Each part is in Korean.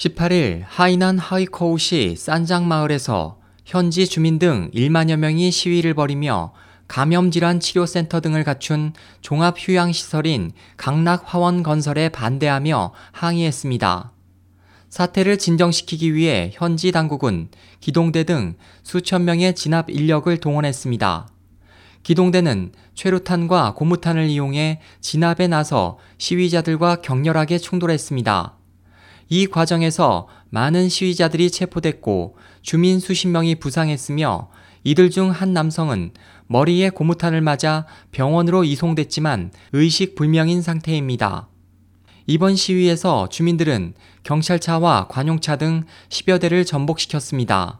18일 하이난 하이코우시 싼장마을에서 현지 주민 등 1만여 명이 시위를 벌이며 감염질환 치료센터 등을 갖춘 종합휴양시설인 강락화원 건설에 반대하며 항의했습니다. 사태를 진정시키기 위해 현지 당국은 기동대 등 수천 명의 진압 인력을 동원했습니다. 기동대는 최루탄과 고무탄을 이용해 진압에 나서 시위자들과 격렬하게 충돌했습니다. 이 과정에서 많은 시위자들이 체포됐고 주민 수십 명이 부상했으며 이들 중 한 남성은 머리에 고무탄을 맞아 병원으로 이송됐지만 의식 불명인 상태입니다. 이번 시위에서 주민들은 경찰차와 관용차 등 10여 대를 전복시켰습니다.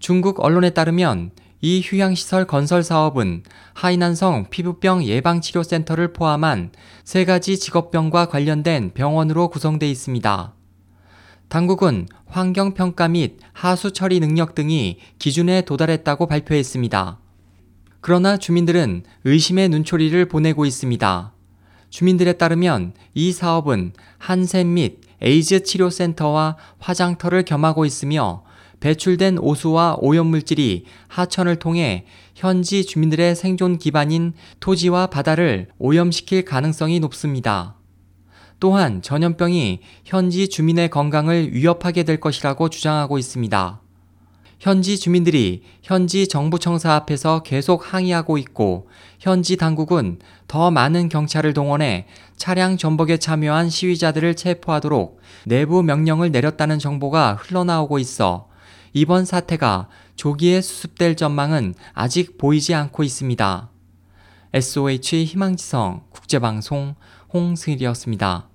중국 언론에 따르면 이 휴양시설 건설 사업은 하이난성 피부병 예방치료센터를 포함한 세 가지 직업병과 관련된 병원으로 구성돼 있습니다. 당국은 환경평가 및 하수 처리 능력 등이 기준에 도달했다고 발표했습니다. 그러나 주민들은 의심의 눈초리를 보내고 있습니다. 주민들에 따르면 이 사업은 한센 및 에이즈 치료센터와 화장터를 겸하고 있으며 배출된 오수와 오염물질이 하천을 통해 현지 주민들의 생존 기반인 토지와 바다를 오염시킬 가능성이 높습니다. 또한 전염병이 현지 주민의 건강을 위협하게 될 것이라고 주장하고 있습니다. 현지 주민들이 현지 정부청사 앞에서 계속 항의하고 있고 현지 당국은 더 많은 경찰을 동원해 차량 전복에 참여한 시위자들을 체포하도록 내부 명령을 내렸다는 정보가 흘러나오고 있어 이번 사태가 조기에 수습될 전망은 아직 보이지 않고 있습니다. SOH 희망지성 국제방송 홍승일이었습니다.